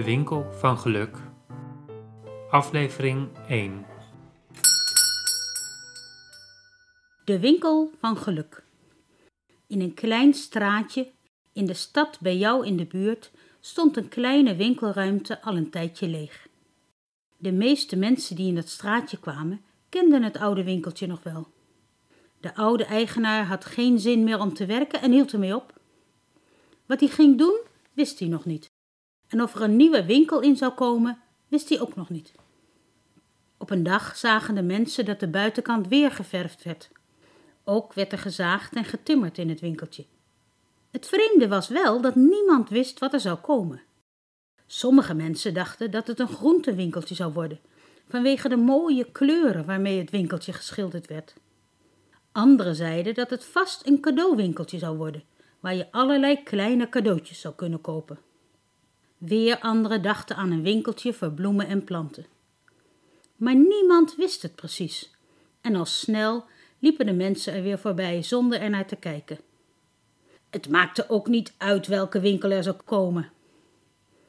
De winkel van geluk. Aflevering 1. De winkel van geluk. In een klein straatje in de stad bij jou in de buurt stond een kleine winkelruimte al een tijdje leeg. De meeste mensen die in dat straatje kwamen, kenden het oude winkeltje nog wel. De oude eigenaar had geen zin meer om te werken en hield ermee op. Wat hij ging doen, wist hij nog niet. En of er een nieuwe winkel in zou komen, wist hij ook nog niet. Op een dag zagen de mensen dat de buitenkant weer geverfd werd. Ook werd er gezaagd en getimmerd in het winkeltje. Het vreemde was wel dat niemand wist wat er zou komen. Sommige mensen dachten dat het een groentewinkeltje zou worden, vanwege de mooie kleuren waarmee het winkeltje geschilderd werd. Anderen zeiden dat het vast een cadeauwinkeltje zou worden, waar je allerlei kleine cadeautjes zou kunnen kopen. Weer anderen dachten aan een winkeltje voor bloemen en planten. Maar niemand wist het precies, en al snel liepen de mensen er weer voorbij zonder er naar te kijken. Het maakte ook niet uit welke winkel er zou komen.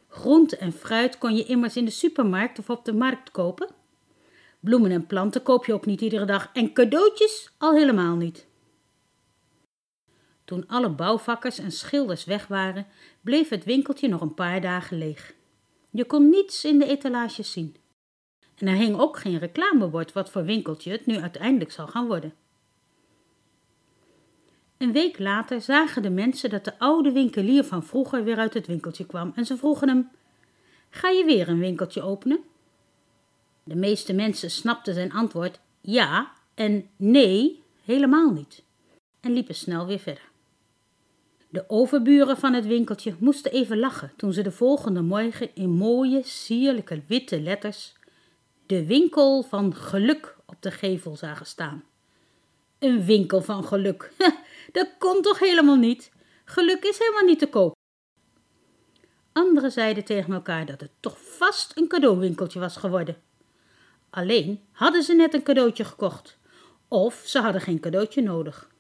Groente en fruit kon je immers in de supermarkt of op de markt kopen. Bloemen en planten koop je ook niet iedere dag en cadeautjes al helemaal niet. Toen alle bouwvakkers en schilders weg waren, bleef het winkeltje nog een paar dagen leeg. Je kon niets in de etalages zien. En er hing ook geen reclamebord wat voor winkeltje het nu uiteindelijk zal gaan worden. Een week later zagen de mensen dat de oude winkelier van vroeger weer uit het winkeltje kwam en ze vroegen hem: Ga je weer een winkeltje openen? De meeste mensen snapten zijn antwoord ja en nee, helemaal niet, en liepen snel weer verder. De overburen van het winkeltje moesten even lachen toen ze de volgende morgen in mooie, sierlijke witte letters de winkel van geluk op de gevel zagen staan. Een winkel van geluk, dat kon toch helemaal niet? Geluk is helemaal niet te koop. Anderen zeiden tegen elkaar dat het toch vast een cadeauwinkeltje was geworden. Alleen hadden ze net een cadeautje gekocht, of ze hadden geen cadeautje nodig.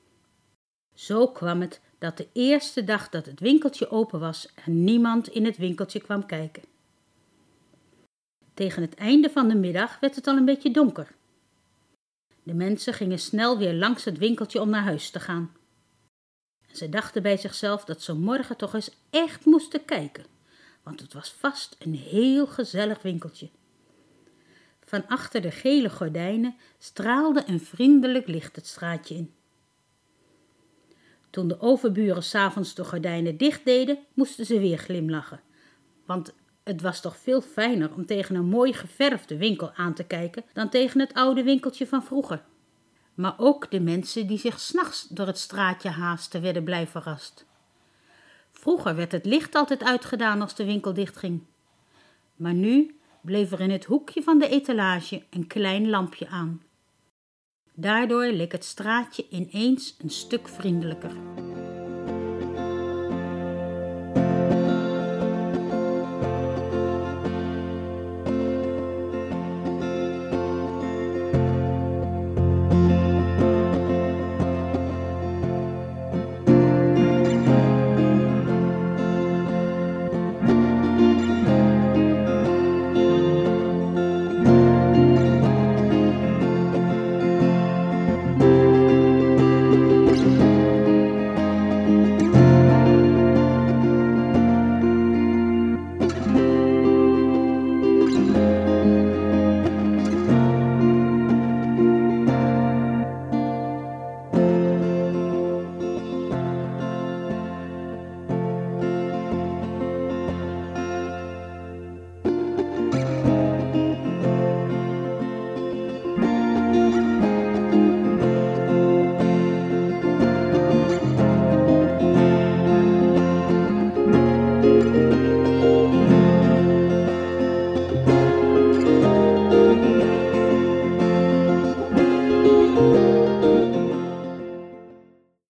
Zo kwam het dat de eerste dag dat het winkeltje open was er niemand in het winkeltje kwam kijken. Tegen het einde van de middag werd het al een beetje donker. De mensen gingen snel weer langs het winkeltje om naar huis te gaan. En ze dachten bij zichzelf dat ze morgen toch eens echt moesten kijken, want het was vast een heel gezellig winkeltje. Van achter de gele gordijnen straalde een vriendelijk licht het straatje in. Toen de overburen s'avonds de gordijnen dicht deden, moesten ze weer glimlachen. Want het was toch veel fijner om tegen een mooi geverfde winkel aan te kijken dan tegen het oude winkeltje van vroeger. Maar ook de mensen die zich s'nachts door het straatje haasten, werden blij verrast. Vroeger werd het licht altijd uitgedaan als de winkel dichtging. Maar nu bleef er in het hoekje van de etalage een klein lampje aan. Daardoor leek het straatje ineens een stuk vriendelijker.